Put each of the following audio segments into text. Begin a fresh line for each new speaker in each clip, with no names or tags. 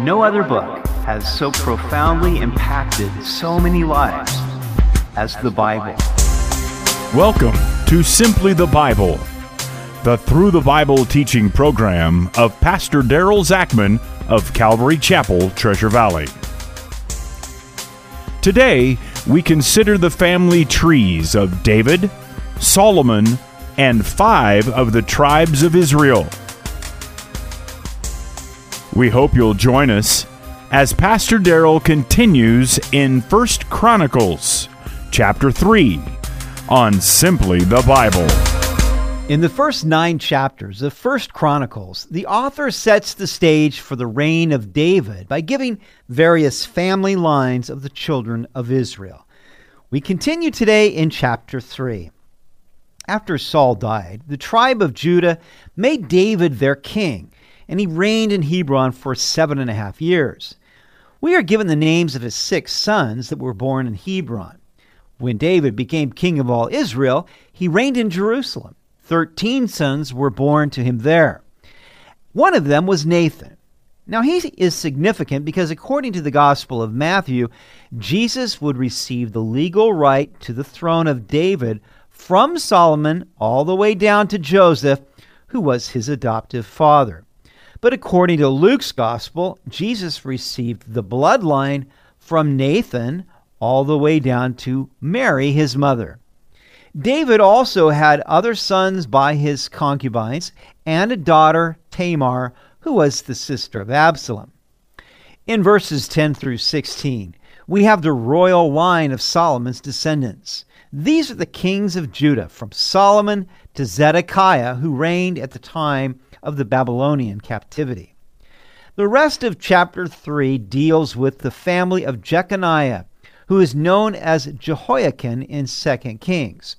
No other book has so profoundly impacted so many lives as the Bible.
Welcome to Simply the Bible, the Through the Bible teaching program of Pastor Daryl Zachman of Calvary Chapel, Treasure Valley. Today, we consider the family trees of David, Solomon, and five of the tribes of Israel. We hope you'll join us as Pastor Daryl continues in First Chronicles, chapter 3, on Simply the Bible.
In the first nine chapters of First Chronicles, the author sets the stage for the reign of David by giving various family lines of the children of Israel. We continue today in chapter 3. After Saul died, the tribe of Judah made David their king, and he reigned in Hebron for seven and a half years. We are given the names of his six sons that were born in Hebron. When David became king of all Israel, he reigned in Jerusalem. Thirteen sons were born to him there. One of them was Nathan. Now, he is significant because, according to the Gospel of Matthew, Jesus would receive the legal right to the throne of David from Solomon all the way down to Joseph, who was his adoptive father. But according to Luke's Gospel, Jesus received the bloodline from Nathan all the way down to Mary, his mother. David also had other sons by his concubines and a daughter, Tamar, who was the sister of Absalom. In verses 10 through 16, we have the royal line of Solomon's descendants. These are the kings of Judah, from Solomon to Zedekiah, who reigned at the time of the Babylonian captivity. The rest of chapter 3 deals with the family of Jeconiah, who is known as Jehoiachin in 2 Kings.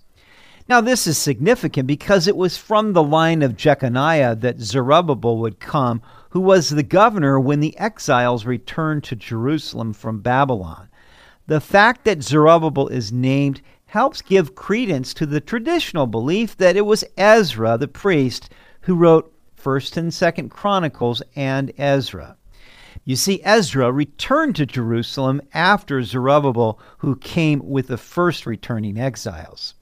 Now, this is significant because it was from the line of Jeconiah that Zerubbabel would come, who was the governor when the exiles returned to Jerusalem from Babylon. The fact that Zerubbabel is named helps give credence to the traditional belief that it was Ezra, the priest, who wrote 1st and 2nd Chronicles and Ezra. You see, Ezra returned to Jerusalem after Zerubbabel, who came with the first returning exiles.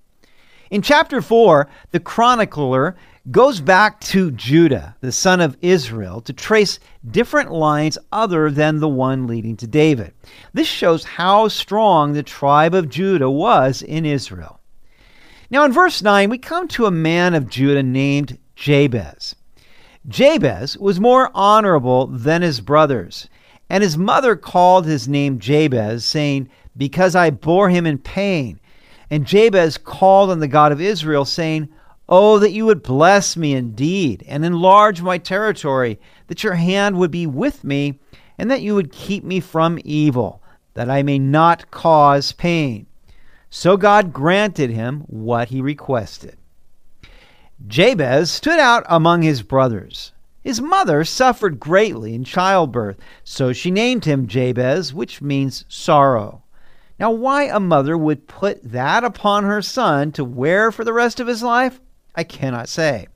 In chapter 4, the chronicler goes back to Judah, the son of Israel, to trace different lines other than the one leading to David. This shows how strong the tribe of Judah was in Israel. Now, in verse 9, we come to a man of Judah named Jabez. Jabez was more honorable than his brothers, and his mother called his name Jabez, saying, Because I bore him in pain. And Jabez called on the God of Israel, saying, Oh, that you would bless me indeed, and enlarge my territory, that your hand would be with me, and that you would keep me from evil, that I may not cause pain. So God granted him what he requested. Jabez stood out among his brothers. His mother suffered greatly in childbirth, so she named him Jabez, which means sorrow. Now, why a mother would put that upon her son to wear for the rest of his life, I cannot say.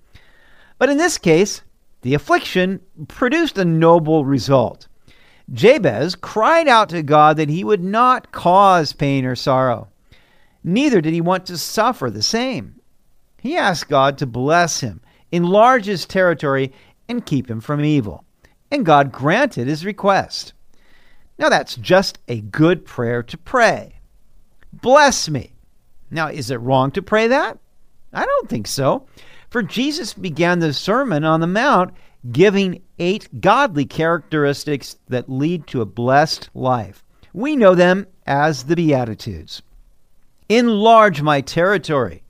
But in this case, the affliction produced a noble result. Jabez cried out to God that he would not cause pain or sorrow. Neither did he want to suffer the same. He asked God to bless him, enlarge his territory, and keep him from evil. And God granted his request. Now, that's just a good prayer to pray. Bless me. Now, is it wrong to pray that? I don't think so. For Jesus began the Sermon on the Mount giving eight godly characteristics that lead to a blessed life. We know them as the Beatitudes. Enlarge my territory.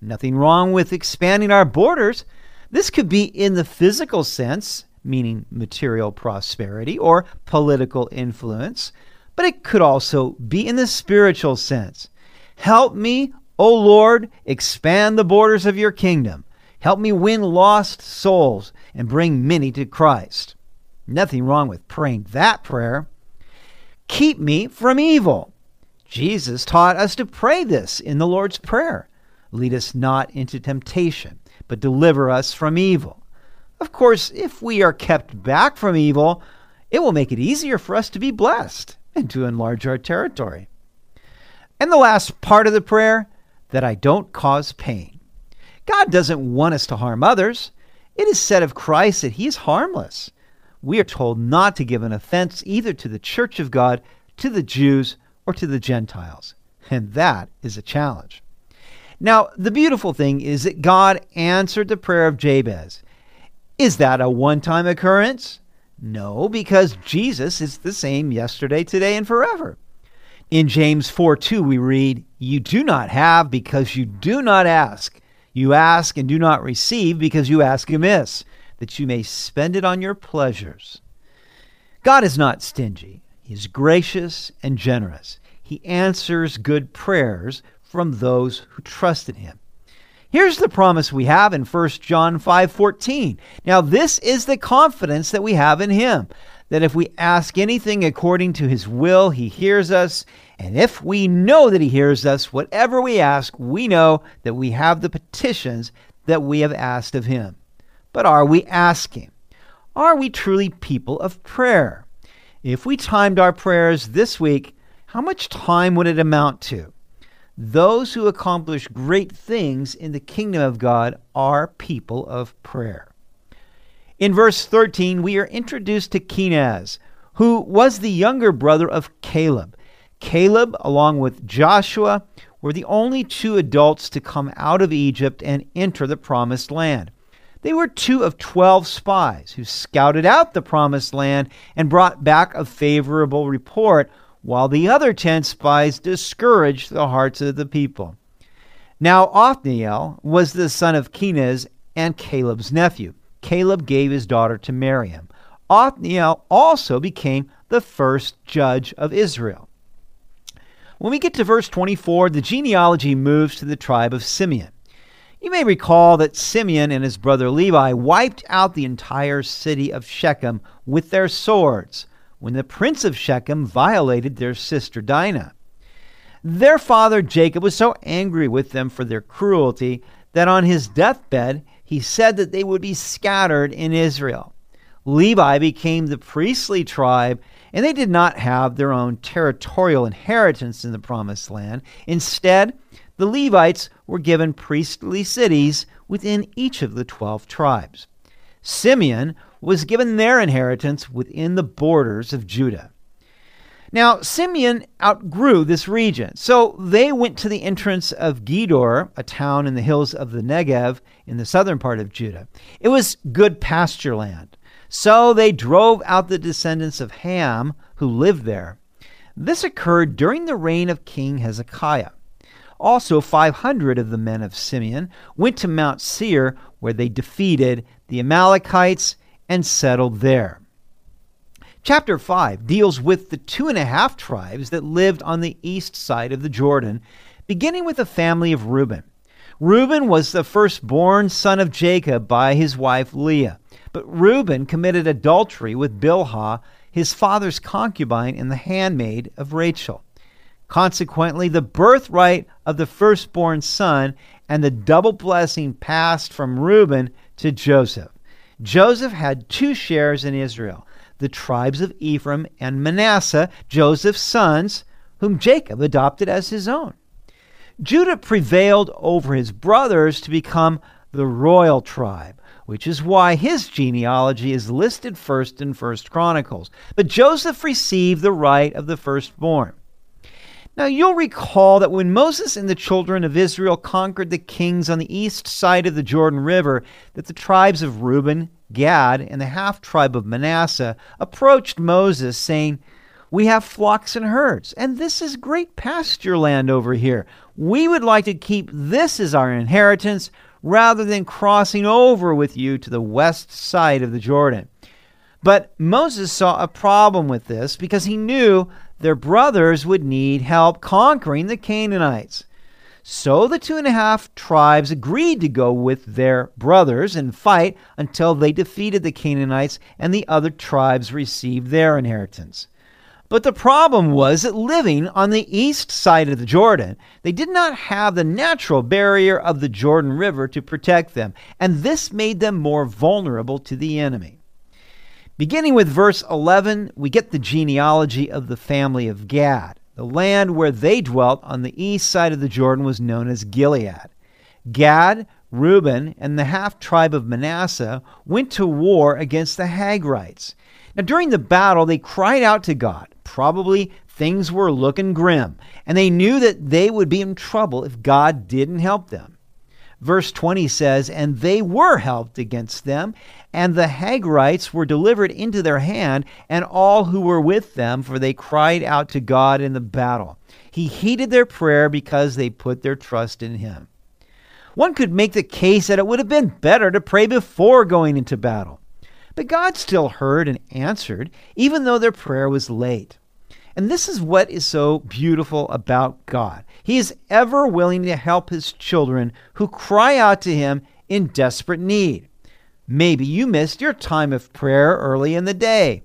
Nothing wrong with expanding our borders. This could be in the physical sense, meaning material prosperity or political influence, but it could also be in the spiritual sense. Help me, O Lord, expand the borders of your kingdom. Help me win lost souls and bring many to Christ. Nothing wrong with praying that prayer. Keep me from evil. Jesus taught us to pray this in the Lord's Prayer. Lead us not into temptation, but deliver us from evil. Of course, if we are kept back from evil, It will make it easier for us to be blessed and to enlarge our territory. And the last part of the prayer that I don't cause pain. God doesn't want us to harm others. It is said of Christ that he is harmless. We are told not to give an offense either to the church of God, to the Jews, or to the Gentiles. And that is a challenge. Now, the beautiful thing is that God answered the prayer of Jabez. Is that a one time occurrence? No, because Jesus is the same yesterday, today, and forever. In James 4 2, we read, You do not have because you do not ask. You ask and do not receive because you ask amiss, that you may spend it on your pleasures. God is not stingy, He is gracious and generous. He answers good prayers from those who trust in Him. Here's the promise we have in 1 John 5:14. Now this is the confidence that we have in him, that if we ask anything according to his will, he hears us, and if we know that he hears us, whatever we ask, we know that we have the petitions that we have asked of him. But are we asking? Are we truly people of prayer? If we timed our prayers this week, how much time would it amount to? Those who accomplish great things in the kingdom of God are people of prayer. In verse 13, we are introduced to Kenaz, who was the younger brother of Caleb. Caleb, along with Joshua, were the only two adults to come out of Egypt and enter the promised land. They were two of 12 spies who scouted out the promised land and brought back a favorable report while the other ten spies discouraged the hearts of the people. Now Othniel was the son of Kenaz and Caleb's nephew. Caleb gave his daughter to Miriam. Othniel also became the first judge of Israel. When we get to verse 24, the genealogy moves to the tribe of Simeon. You may recall that Simeon and his brother Levi wiped out the entire city of Shechem with their swords when the prince of Shechem violated their sister Dinah. Their father Jacob was so angry with them for their cruelty that on his deathbed he said that they would be scattered in Israel. Levi became the priestly tribe, and they did not have their own territorial inheritance in the promised land. Instead, the Levites were given priestly cities within each of the 12 tribes. Simeon was given their inheritance within the borders of Judah. Now, Simeon outgrew this region, so they went to the entrance of Gedor, a town in the hills of the Negev in the southern part of Judah. It was good pasture land, so they drove out the descendants of Ham who lived there. This occurred during the reign of King Hezekiah. Also, 500 of the men of Simeon went to Mount Seir, where they defeated the Amalekites and settled there. Chapter 5 deals with the two and a half tribes that lived on the east side of the Jordan, beginning with the family of Reuben. Reuben was the firstborn son of Jacob by his wife Leah. But Reuben committed adultery with Bilhah, his father's concubine and the handmaid of Rachel. Consequently, the birthright of the firstborn son and the double blessing passed from Reuben to Joseph. Joseph had two shares in Israel the tribes of Ephraim and Manasseh, Joseph's sons, whom Jacob adopted as his own. Judah prevailed over his brothers to become the royal tribe, which is why his genealogy is listed first in First Chronicles. But Joseph received the right of the firstborn. Now you'll recall that when Moses and the children of Israel conquered the kings on the east side of the Jordan River, that the tribes of Reuben, Gad, and the half tribe of Manasseh approached Moses, saying, We have flocks and herds, and this is great pasture land over here. We would like to keep this as our inheritance rather than crossing over with you to the west side of the Jordan. But Moses saw a problem with this because he knew their brothers would need help conquering the Canaanites. So the two and a half tribes agreed to go with their brothers and fight until they defeated the Canaanites and the other tribes received their inheritance. But the problem was that living on the east side of the Jordan, they did not have the natural barrier of the Jordan River to protect them, and this made them more vulnerable to the enemy. Beginning with verse 11, we get the genealogy of the family of Gad. The land where they dwelt on the east side of the Jordan was known as Gilead. Gad, Reuben, and the half tribe of Manasseh went to war against the Hagrites. Now, during the battle, they cried out to God. Probably things were looking grim, and they knew that they would be in trouble if God didn't help them. Verse 20 says, And they were helped against them, and the Hagrites were delivered into their hand, and all who were with them, for they cried out to God in the battle. He heeded their prayer because they put their trust in him. One could make the case that it would have been better to pray before going into battle. But God still heard and answered, even though their prayer was late. And this is what is so beautiful about God. He is ever willing to help his children who cry out to him in desperate need. Maybe you missed your time of prayer early in the day.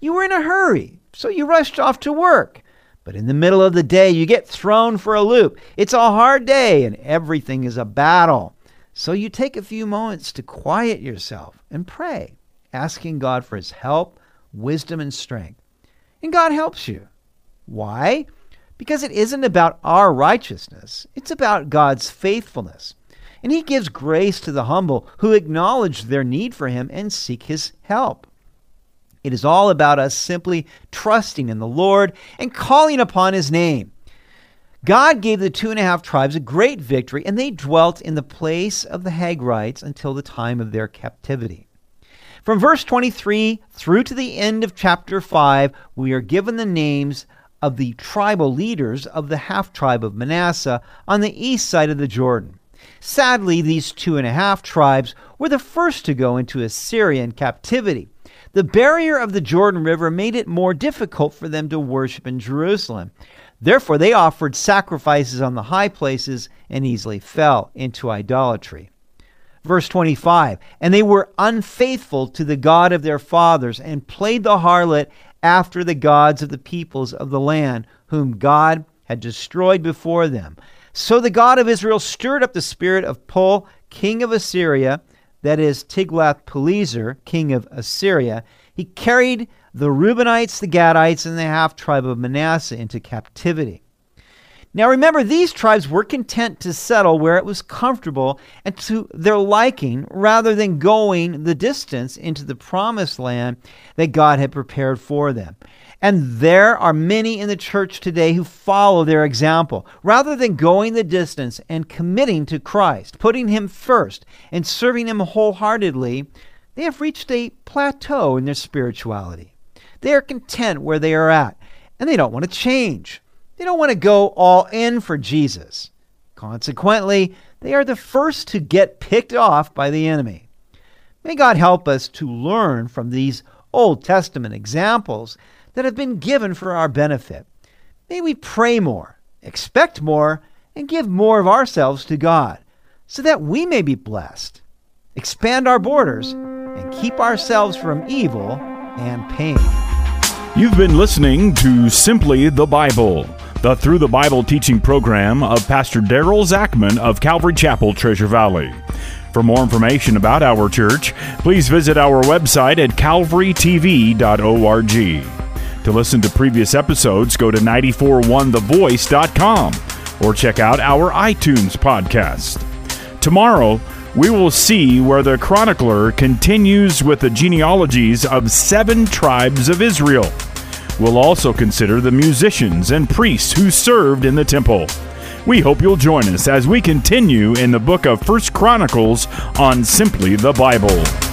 You were in a hurry, so you rushed off to work. But in the middle of the day, you get thrown for a loop. It's a hard day and everything is a battle. So you take a few moments to quiet yourself and pray, asking God for his help, wisdom, and strength. And God helps you. Why? Because it isn't about our righteousness, it's about God's faithfulness. And He gives grace to the humble who acknowledge their need for Him and seek His help. It is all about us simply trusting in the Lord and calling upon His name. God gave the two and a half tribes a great victory, and they dwelt in the place of the Hagrites until the time of their captivity. From verse 23 through to the end of chapter 5, we are given the names of the tribal leaders of the half tribe of Manasseh on the east side of the Jordan. Sadly, these two and a half tribes were the first to go into Assyrian captivity. The barrier of the Jordan River made it more difficult for them to worship in Jerusalem. Therefore, they offered sacrifices on the high places and easily fell into idolatry. Verse 25 And they were unfaithful to the God of their fathers, and played the harlot after the gods of the peoples of the land, whom God had destroyed before them. So the God of Israel stirred up the spirit of Pul, king of Assyria, that is Tiglath-Pileser, king of Assyria. He carried the Reubenites, the Gadites, and the half tribe of Manasseh into captivity. Now remember, these tribes were content to settle where it was comfortable and to their liking rather than going the distance into the promised land that God had prepared for them. And there are many in the church today who follow their example. Rather than going the distance and committing to Christ, putting Him first, and serving Him wholeheartedly, they have reached a plateau in their spirituality. They are content where they are at, and they don't want to change. They don't want to go all in for Jesus. Consequently, they are the first to get picked off by the enemy. May God help us to learn from these Old Testament examples that have been given for our benefit. May we pray more, expect more, and give more of ourselves to God so that we may be blessed, expand our borders, and keep ourselves from evil and pain.
You've been listening to Simply the Bible the Through the Bible teaching program of Pastor Daryl Zachman of Calvary Chapel, Treasure Valley. For more information about our church, please visit our website at calvarytv.org. To listen to previous episodes, go to 941thevoice.com or check out our iTunes podcast. Tomorrow, we will see where the chronicler continues with the genealogies of seven tribes of Israel. We'll also consider the musicians and priests who served in the temple. We hope you'll join us as we continue in the book of First Chronicles on Simply the Bible.